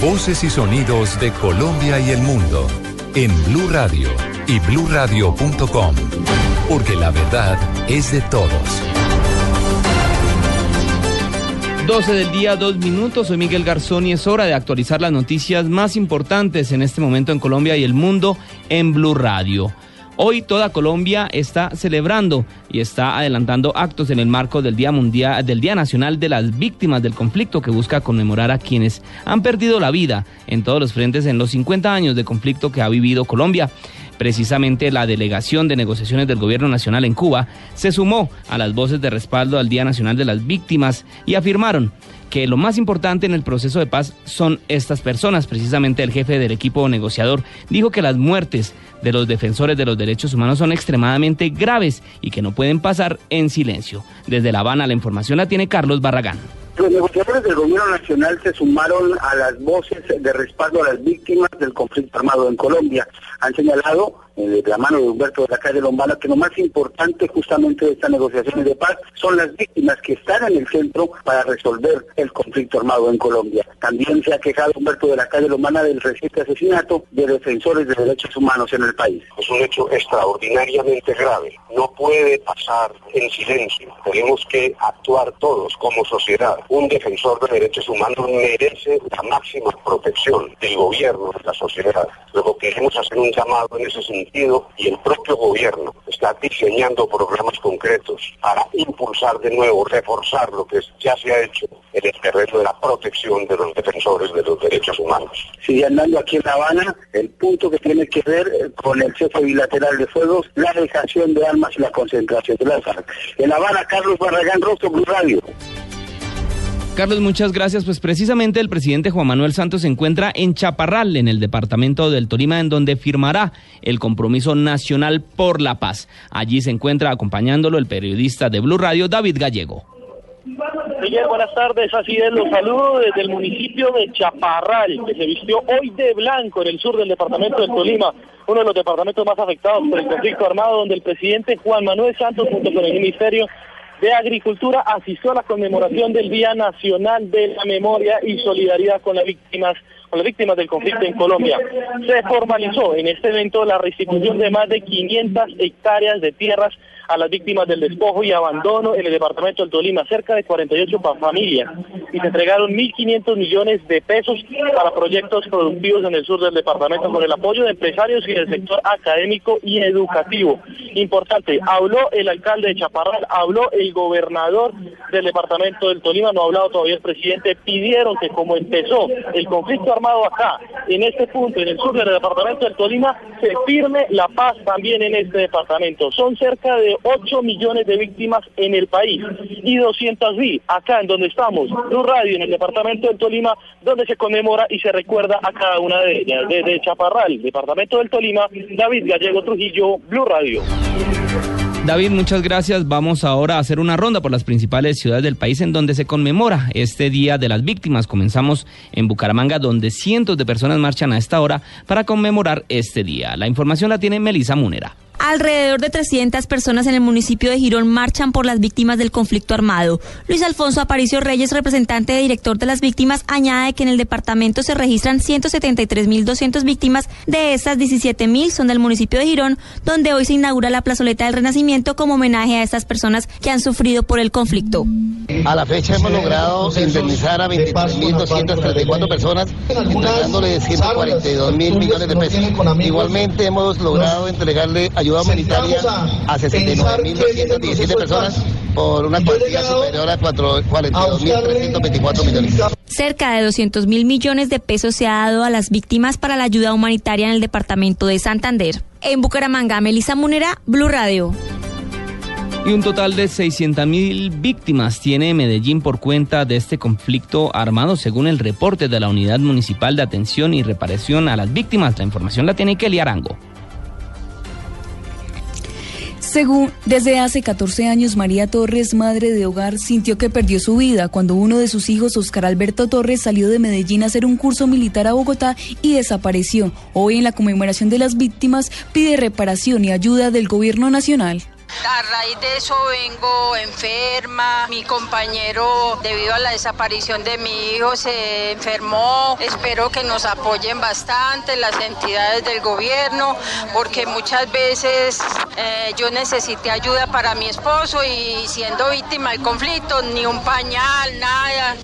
Voces y sonidos de Colombia y el mundo en Blue Radio y bluradio.com, porque la verdad es de todos. 12 del día, dos minutos. Soy Miguel Garzón y es hora de actualizar las noticias más importantes en este momento en Colombia y el mundo en Blue Radio. Hoy toda Colombia está celebrando y está adelantando actos en el marco del Día Mundial del Día Nacional de las Víctimas del Conflicto que busca conmemorar a quienes han perdido la vida en todos los frentes en los 50 años de conflicto que ha vivido Colombia. Precisamente la delegación de negociaciones del Gobierno Nacional en Cuba se sumó a las voces de respaldo al Día Nacional de las Víctimas y afirmaron que lo más importante en el proceso de paz son estas personas. Precisamente el jefe del equipo negociador dijo que las muertes de los defensores de los derechos humanos son extremadamente graves y que no pueden pasar en silencio. Desde La Habana la información la tiene Carlos Barragán. Los negociadores del gobierno nacional se sumaron a las voces de respaldo a las víctimas del conflicto armado en Colombia. Han señalado de la mano de Humberto de la Calle Lombana, que lo más importante justamente de estas negociaciones de paz son las víctimas que están en el centro para resolver el conflicto armado en Colombia. También se ha quejado Humberto de la Calle Lombana del reciente asesinato de defensores de derechos humanos en el país. Es un hecho extraordinariamente grave. No puede pasar en silencio. Tenemos que actuar todos como sociedad. Un defensor de derechos humanos merece la máxima protección del gobierno, de la sociedad. Luego queremos hacer un llamado en ese sentido y el propio gobierno está diseñando programas concretos para impulsar de nuevo, reforzar lo que ya se ha hecho en el terreno de la protección de los defensores de los derechos humanos. Sigue andando aquí en La Habana el punto que tiene que ver con el cese bilateral de fuegos, la dejación de armas y la concentración de las armas. En La Habana, Carlos Barragán Rostro, Blue Radio. Carlos, muchas gracias. Pues precisamente el presidente Juan Manuel Santos se encuentra en Chaparral, en el departamento del Tolima, en donde firmará el compromiso nacional por la paz. Allí se encuentra acompañándolo el periodista de Blue Radio, David Gallego. Miguel, buenas tardes. Así es, los saludo desde el municipio de Chaparral, que se vistió hoy de blanco en el sur del departamento del Tolima, uno de los departamentos más afectados por el conflicto armado, donde el presidente Juan Manuel Santos, junto con el ministerio de Agricultura asistió a la conmemoración del Día Nacional de la Memoria y Solidaridad con las víctimas con las víctimas del conflicto en Colombia. Se formalizó en este evento la restitución de más de 500 hectáreas de tierras a las víctimas del despojo y abandono en el departamento del Tolima, cerca de 48 familias, y se entregaron 1.500 millones de pesos para proyectos productivos en el sur del departamento con el apoyo de empresarios y del sector académico y educativo. Importante, habló el alcalde de Chaparral, habló el gobernador del departamento del Tolima, no ha hablado todavía el presidente, pidieron que como empezó el conflicto armado acá, en este punto, en el sur del departamento del Tolima, se firme la paz también en este departamento. Son cerca de 8 millones de víctimas en el país y 200 mil acá en donde estamos, Blue Radio en el departamento del Tolima, donde se conmemora y se recuerda a cada una de ellas. Desde Chaparral, departamento del Tolima, David Gallego Trujillo, Blue Radio. David, muchas gracias. Vamos ahora a hacer una ronda por las principales ciudades del país en donde se conmemora este Día de las Víctimas. Comenzamos en Bucaramanga, donde cientos de personas marchan a esta hora para conmemorar este día. La información la tiene Melisa Munera. Alrededor de 300 personas en el municipio de Girón marchan por las víctimas del conflicto armado. Luis Alfonso Aparicio Reyes, representante de director de las víctimas, añade que en el departamento se registran 173.200 víctimas. De estas, 17.000 son del municipio de Girón, donde hoy se inaugura la plazoleta del Renacimiento como homenaje a estas personas que han sufrido por el conflicto. A la fecha hemos logrado indemnizar a 23.234 personas, entregándole 142 mil millones de pesos. Igualmente hemos logrado entregarle ayuda humanitaria a 69.217 personas por una cuantía superior a 42.324 millones. Cerca de 200 mil millones de pesos se ha dado a las víctimas para la ayuda humanitaria en el departamento de Santander. En Bucaramanga, Melissa Munera, Blue Radio. Y un total de 600.000 víctimas tiene Medellín por cuenta de este conflicto armado, según el reporte de la Unidad Municipal de Atención y Reparación a las Víctimas. La información la tiene Kelly Arango. Según desde hace 14 años, María Torres, madre de hogar, sintió que perdió su vida cuando uno de sus hijos, Oscar Alberto Torres, salió de Medellín a hacer un curso militar a Bogotá y desapareció. Hoy en la conmemoración de las víctimas pide reparación y ayuda del gobierno nacional. A raíz de eso vengo enferma. Mi compañero, debido a la desaparición de mi hijo, se enfermó. Espero que nos apoyen bastante las entidades del gobierno, porque muchas veces eh, yo necesité ayuda para mi esposo y siendo víctima del conflicto, ni un pañal, nada.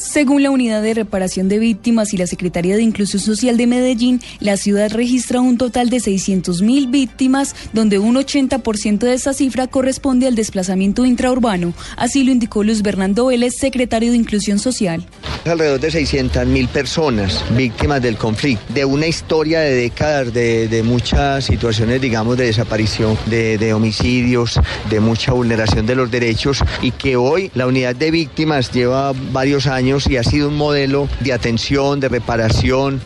Según la Unidad de Reparación de Víctimas y la Secretaría de Inclusión Social de Medellín, la ciudad registra un total de 600.000 víctimas, donde un 80% de esa cifra corresponde al desplazamiento intraurbano. Así lo indicó Luis Bernardo Vélez, secretario de Inclusión Social. Alrededor de 600.000 personas víctimas del conflicto, de una historia de décadas de, muchas situaciones, digamos, de desaparición, de, de homicidios, de mucha vulneración de los derechos y que hoy la unidad de víctimas lleva varios años y ha sido un modelo de atención, de reparación.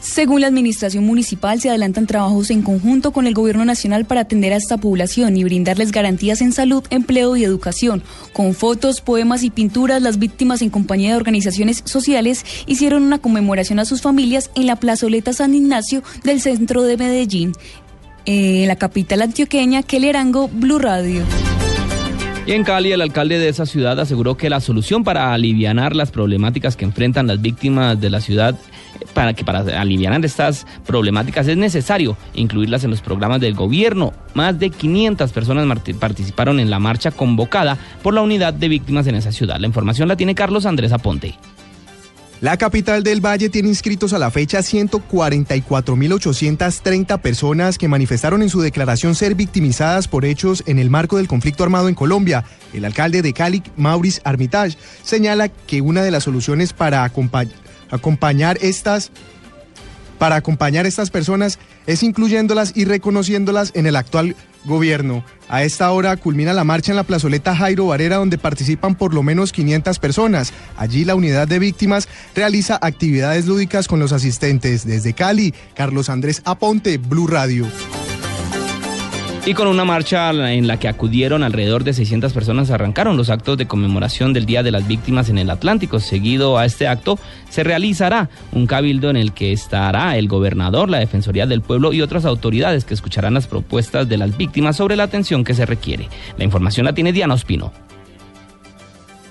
Según la Administración Municipal, se adelantan trabajos en conjunto con el Gobierno Nacional para atender a esta población y brindarles garantías en salud, empleo y educación. Con fotos, poemas y pinturas, las víctimas en compañía de organizaciones sociales hicieron una conmemoración a sus familias en la plazoleta San Ignacio del centro de Medellín. Eh, en la capital antioqueña, Arango, Blue Radio. Y en Cali, el alcalde de esa ciudad aseguró que la solución para aliviar las problemáticas que enfrentan las víctimas de la ciudad, para que para aliviar estas problemáticas es necesario incluirlas en los programas del gobierno. Más de 500 personas participaron en la marcha convocada por la unidad de víctimas en esa ciudad. La información la tiene Carlos Andrés Aponte. La capital del Valle tiene inscritos a la fecha 144.830 personas que manifestaron en su declaración ser victimizadas por hechos en el marco del conflicto armado en Colombia. El alcalde de Cali, Maurice Armitage, señala que una de las soluciones para acompañar estas para acompañar a estas personas es incluyéndolas y reconociéndolas en el actual gobierno. A esta hora culmina la marcha en la plazoleta Jairo Varera donde participan por lo menos 500 personas. Allí la unidad de víctimas realiza actividades lúdicas con los asistentes. Desde Cali, Carlos Andrés Aponte, Blue Radio. Y con una marcha en la que acudieron alrededor de 600 personas arrancaron los actos de conmemoración del Día de las Víctimas en el Atlántico. Seguido a este acto se realizará un cabildo en el que estará el gobernador, la Defensoría del Pueblo y otras autoridades que escucharán las propuestas de las víctimas sobre la atención que se requiere. La información la tiene Diana Ospino.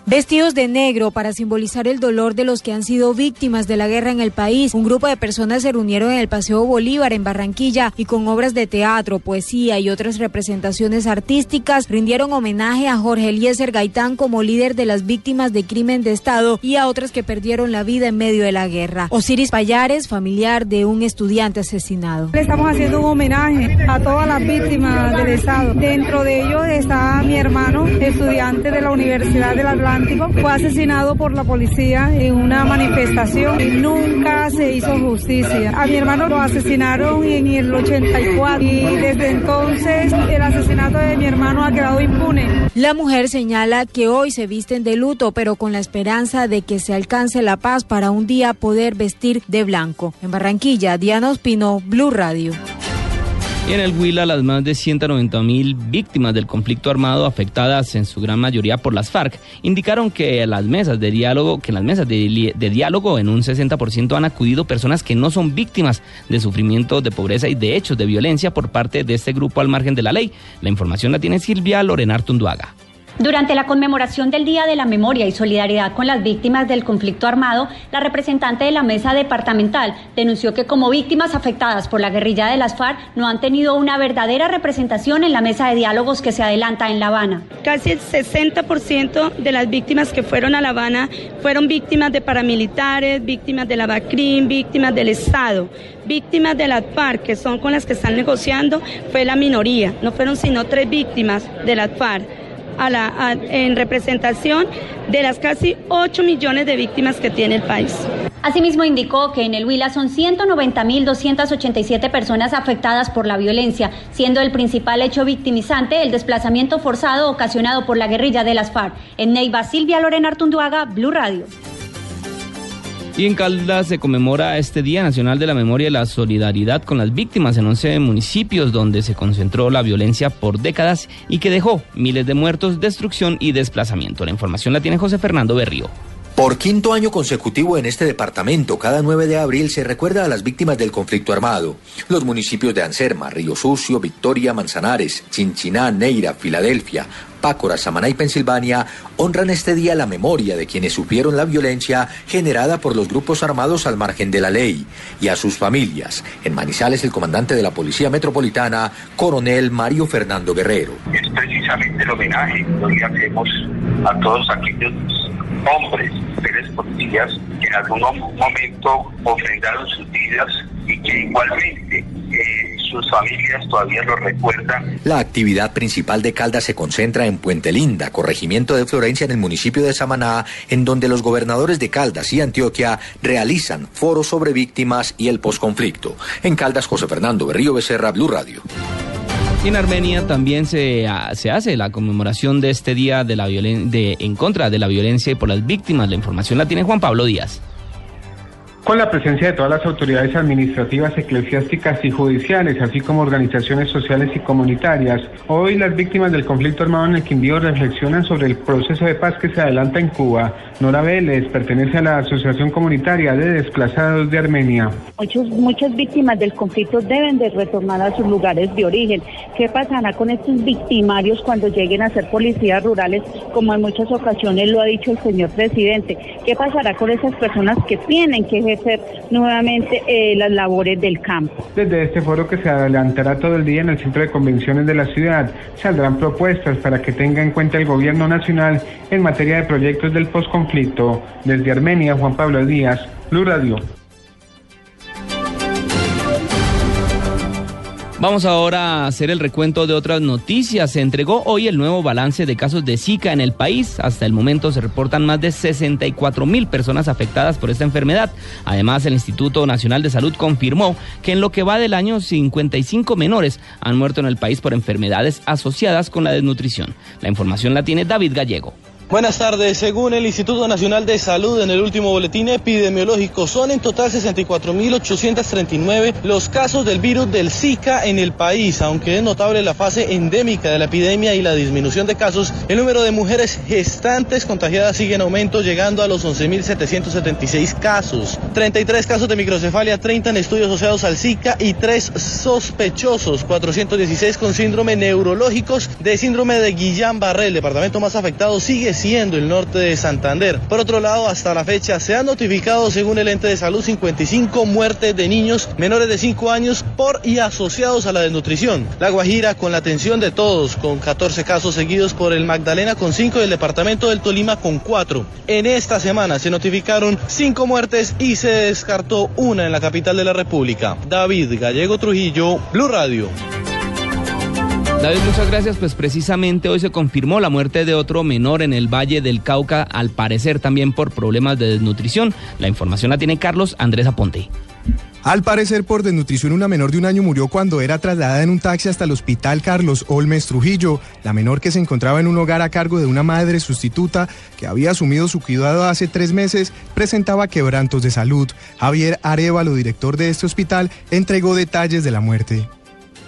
Vestidos de negro para simbolizar el dolor de los que han sido víctimas de la guerra en el país, un grupo de personas se reunieron en el Paseo Bolívar en Barranquilla y con obras de teatro, poesía y otras representaciones artísticas rindieron homenaje a Jorge Eliezer Gaitán como líder de las víctimas de crimen de Estado y a otras que perdieron la vida en medio de la guerra. Osiris Payares, familiar de un estudiante asesinado. Le estamos haciendo un homenaje a todas las víctimas del Estado. Dentro de ellos está mi hermano, estudiante de la Universidad de la fue asesinado por la policía en una manifestación y nunca se hizo justicia. A mi hermano lo asesinaron en el 84 y desde entonces el asesinato de mi hermano ha quedado impune. La mujer señala que hoy se visten de luto, pero con la esperanza de que se alcance la paz para un día poder vestir de blanco. En Barranquilla, Diana Ospino, Blue Radio. Y en el Huila, las más de 190 mil víctimas del conflicto armado afectadas en su gran mayoría por las FARC indicaron que las mesas de diálogo, que en las mesas de, de diálogo en un 60% han acudido personas que no son víctimas de sufrimiento, de pobreza y de hechos de violencia por parte de este grupo al margen de la ley. La información la tiene Silvia Lorenar Tunduaga. Durante la conmemoración del Día de la Memoria y Solidaridad con las víctimas del conflicto armado, la representante de la mesa departamental denunció que como víctimas afectadas por la guerrilla de las FARC no han tenido una verdadera representación en la mesa de diálogos que se adelanta en La Habana. Casi el 60% de las víctimas que fueron a La Habana fueron víctimas de paramilitares, víctimas de la BACRIM, víctimas del Estado, víctimas de las FARC, que son con las que están negociando, fue la minoría, no fueron sino tres víctimas de las FARC a la, en representación de las casi 8 millones de víctimas que tiene el país. Asimismo indicó que en el Huila son 190.287 personas afectadas por la violencia, siendo el principal hecho victimizante el desplazamiento forzado ocasionado por la guerrilla de las FARC. En Neiva, Silvia Lorena Artunduaga, Blue Radio. Y en Caldas se conmemora este Día Nacional de la Memoria y la Solidaridad con las víctimas en 11 municipios donde se concentró la violencia por décadas y que dejó miles de muertos, destrucción y desplazamiento. La información la tiene José Fernando Berrío. Por quinto año consecutivo en este departamento, cada 9 de abril se recuerda a las víctimas del conflicto armado. Los municipios de Anserma, Río Sucio, Victoria, Manzanares, Chinchiná, Neira, Filadelfia, Pácora, Samaná y Pensilvania honran este día la memoria de quienes sufrieron la violencia generada por los grupos armados al margen de la ley y a sus familias. En Manizales, el comandante de la Policía Metropolitana, coronel Mario Fernando Guerrero. Es precisamente el homenaje que hacemos a todos aquellos hombres, mujeres policías que en algún momento ofrendaron sus vidas y que igualmente eh, sus familias todavía lo recuerdan. La actividad principal de Caldas se concentra en Puente Linda, corregimiento de Florencia en el municipio de Samaná, en donde los gobernadores de Caldas y Antioquia realizan foros sobre víctimas y el posconflicto. En Caldas, José Fernando Berrío Becerra, Blue Radio. En Armenia también se, se, hace la conmemoración de este día de la de, en contra de la violencia y por las víctimas. La información la tiene Juan Pablo Díaz con la presencia de todas las autoridades administrativas, eclesiásticas y judiciales, así como organizaciones sociales y comunitarias. Hoy las víctimas del conflicto armado en el Quindío reflexionan sobre el proceso de paz que se adelanta en Cuba. Nora Vélez pertenece a la Asociación Comunitaria de Desplazados de Armenia. Muchos, muchas víctimas del conflicto deben de retornar a sus lugares de origen. ¿Qué pasará con estos victimarios cuando lleguen a ser policías rurales, como en muchas ocasiones lo ha dicho el señor presidente? ¿Qué pasará con esas personas que tienen que nuevamente eh, las labores del campo. Desde este foro que se adelantará todo el día en el Centro de Convenciones de la ciudad, saldrán propuestas para que tenga en cuenta el gobierno nacional en materia de proyectos del posconflicto. Desde Armenia, Juan Pablo Díaz, Blue Radio. Vamos ahora a hacer el recuento de otras noticias. Se entregó hoy el nuevo balance de casos de Zika en el país. Hasta el momento se reportan más de 64 mil personas afectadas por esta enfermedad. Además, el Instituto Nacional de Salud confirmó que en lo que va del año 55 menores han muerto en el país por enfermedades asociadas con la desnutrición. La información la tiene David Gallego. Buenas tardes. Según el Instituto Nacional de Salud, en el último boletín epidemiológico, son en total 64.839 los casos del virus del Zika en el país. Aunque es notable la fase endémica de la epidemia y la disminución de casos, el número de mujeres gestantes contagiadas sigue en aumento, llegando a los 11.776 casos. 33 casos de microcefalia, 30 en estudios asociados al Zika y 3 sospechosos, 416 con síndrome neurológicos de síndrome de Guillain-Barré. El departamento más afectado sigue siendo el norte de Santander. Por otro lado, hasta la fecha se han notificado, según el ente de salud, 55 muertes de niños menores de 5 años por y asociados a la desnutrición. La Guajira, con la atención de todos, con 14 casos seguidos por el Magdalena con 5 y el departamento del Tolima con 4. En esta semana se notificaron 5 muertes y se descartó una en la capital de la República. David Gallego Trujillo, Blue Radio. David, muchas gracias. Pues precisamente hoy se confirmó la muerte de otro menor en el Valle del Cauca, al parecer también por problemas de desnutrición. La información la tiene Carlos Andrés Aponte. Al parecer, por desnutrición, una menor de un año murió cuando era trasladada en un taxi hasta el hospital Carlos Olmes Trujillo. La menor que se encontraba en un hogar a cargo de una madre sustituta que había asumido su cuidado hace tres meses presentaba quebrantos de salud. Javier Arevalo, director de este hospital, entregó detalles de la muerte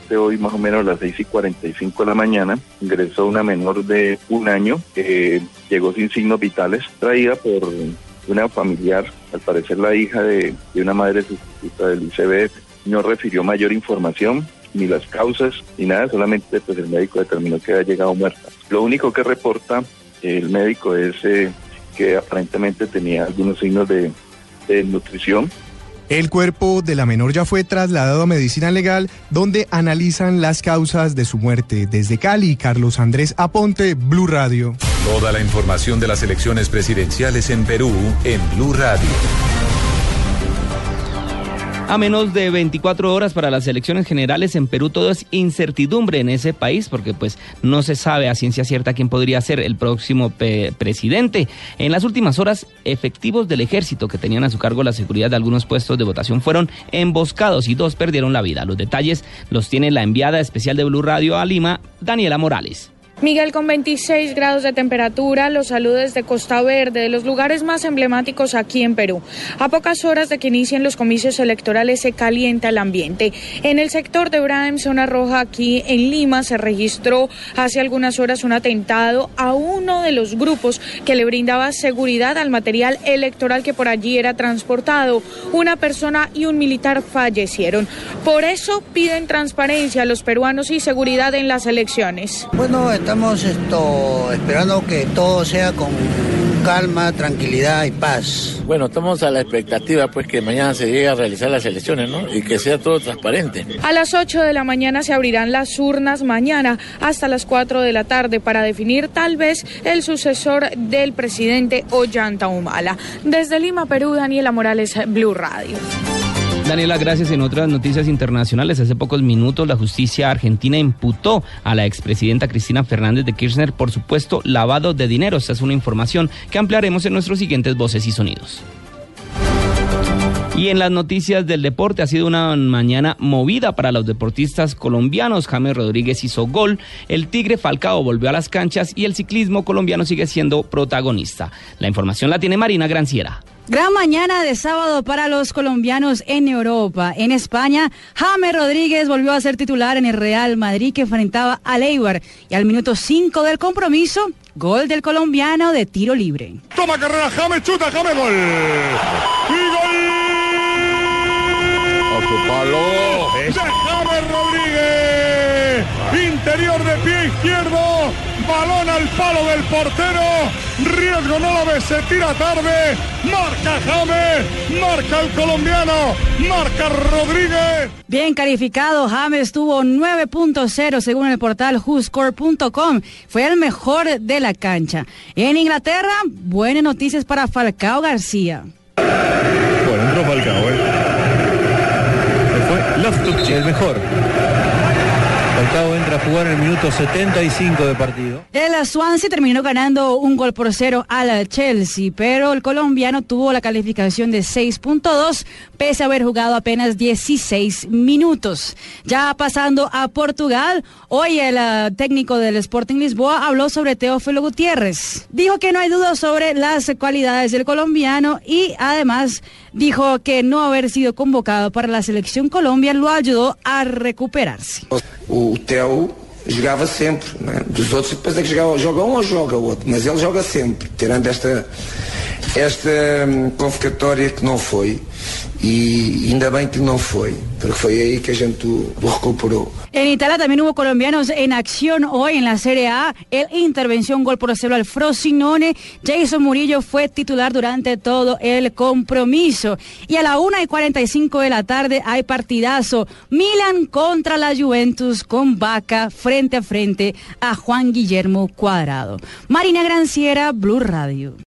de hoy, más o menos a las 6 y 45 de la mañana, ingresó una menor de un año que llegó sin signos vitales, traída por una familiar, al parecer la hija de, una madre sustituta del ICBF. No refirió mayor información, ni las causas, ni nada, solamente pues el médico determinó que había llegado muerta. Lo único que reporta el médico es eh, que aparentemente tenía algunos signos de, de nutrición, el cuerpo de la menor ya fue trasladado a medicina legal, donde analizan las causas de su muerte. Desde Cali, Carlos Andrés Aponte, Blue Radio. Toda la información de las elecciones presidenciales en Perú en Blue Radio. A menos de 24 horas para las elecciones generales en Perú todo es incertidumbre en ese país porque pues no se sabe a ciencia cierta quién podría ser el próximo presidente. En las últimas horas, efectivos del ejército que tenían a su cargo la seguridad de algunos puestos de votación fueron emboscados y dos perdieron la vida. Los detalles los tiene la enviada especial de Blue Radio a Lima, Daniela Morales. Miguel, con 26 grados de temperatura, los saludos de Costa Verde, de los lugares más emblemáticos aquí en Perú. A pocas horas de que inicien los comicios electorales se calienta el ambiente. En el sector de Braem, zona roja, aquí en Lima, se registró hace algunas horas un atentado a uno de los grupos que le brindaba seguridad al material electoral que por allí era transportado. Una persona y un militar fallecieron. Por eso piden transparencia a los peruanos y seguridad en las elecciones. Bueno, estamos esto, esperando que todo sea con calma, tranquilidad y paz. Bueno, estamos a la expectativa pues que mañana se llegue a realizar las elecciones, ¿no? Y que sea todo transparente. A las 8 de la mañana se abrirán las urnas mañana hasta las 4 de la tarde para definir tal vez el sucesor del presidente Ollanta Humala. Desde Lima, Perú, Daniela Morales, Blue Radio. Daniela, gracias. En otras noticias internacionales, hace pocos minutos la justicia argentina imputó a la expresidenta Cristina Fernández de Kirchner por supuesto lavado de dinero. Esta es una información que ampliaremos en nuestros siguientes voces y sonidos. Y en las noticias del deporte ha sido una mañana movida para los deportistas colombianos. James Rodríguez hizo gol, el Tigre Falcao volvió a las canchas y el ciclismo colombiano sigue siendo protagonista. La información la tiene Marina Granciera. Gran mañana de sábado para los colombianos en Europa. En España, James Rodríguez volvió a ser titular en el Real Madrid que enfrentaba a Eibar. Y al minuto 5 del compromiso, gol del colombiano de tiro libre. Toma carrera James, chuta James, gol. Y gol. A su palo. De James Rodríguez. Interior de pie izquierdo. Balón al palo del portero. Riesgo no lo ve, se tira tarde. Marca James, marca el colombiano, marca Rodríguez. Bien calificado, James tuvo 9.0 según el portal whoscore.com. Fue el mejor de la cancha. En Inglaterra, buenas noticias para Falcao García. Bueno, entró Falcao, ¿eh? Se fue Loftus, el mejor. Falcao entra a jugar en el minuto 75 de partido. El Swansea terminó ganando un gol por cero al Chelsea, pero el colombiano tuvo la calificación de 6.2 pese a haber jugado apenas 16 minutos. Ya pasando a Portugal, hoy el uh, técnico del Sporting Lisboa habló sobre Teófilo Gutiérrez. Dijo que no hay duda sobre las cualidades del colombiano y además dijo que no haber sido convocado para la selección Colombia lo ayudó a recuperarse. O Theo jogava sempre, né? dos outros que joga, joga um ou joga outro, mas ele joga sempre, tirando esta, esta hum, convocatória que não foi. Y ainda bem que no fue, porque fue ahí que a gente lo recuperó. En Italia también hubo colombianos en acción hoy en la Serie A. El intervención gol por cero al Frosinone. Jason Murillo fue titular durante todo el compromiso. Y a la 1 y 45 de la tarde hay partidazo. Milan contra la Juventus con Vaca frente a frente a Juan Guillermo Cuadrado. Marina Granciera, Blue Radio.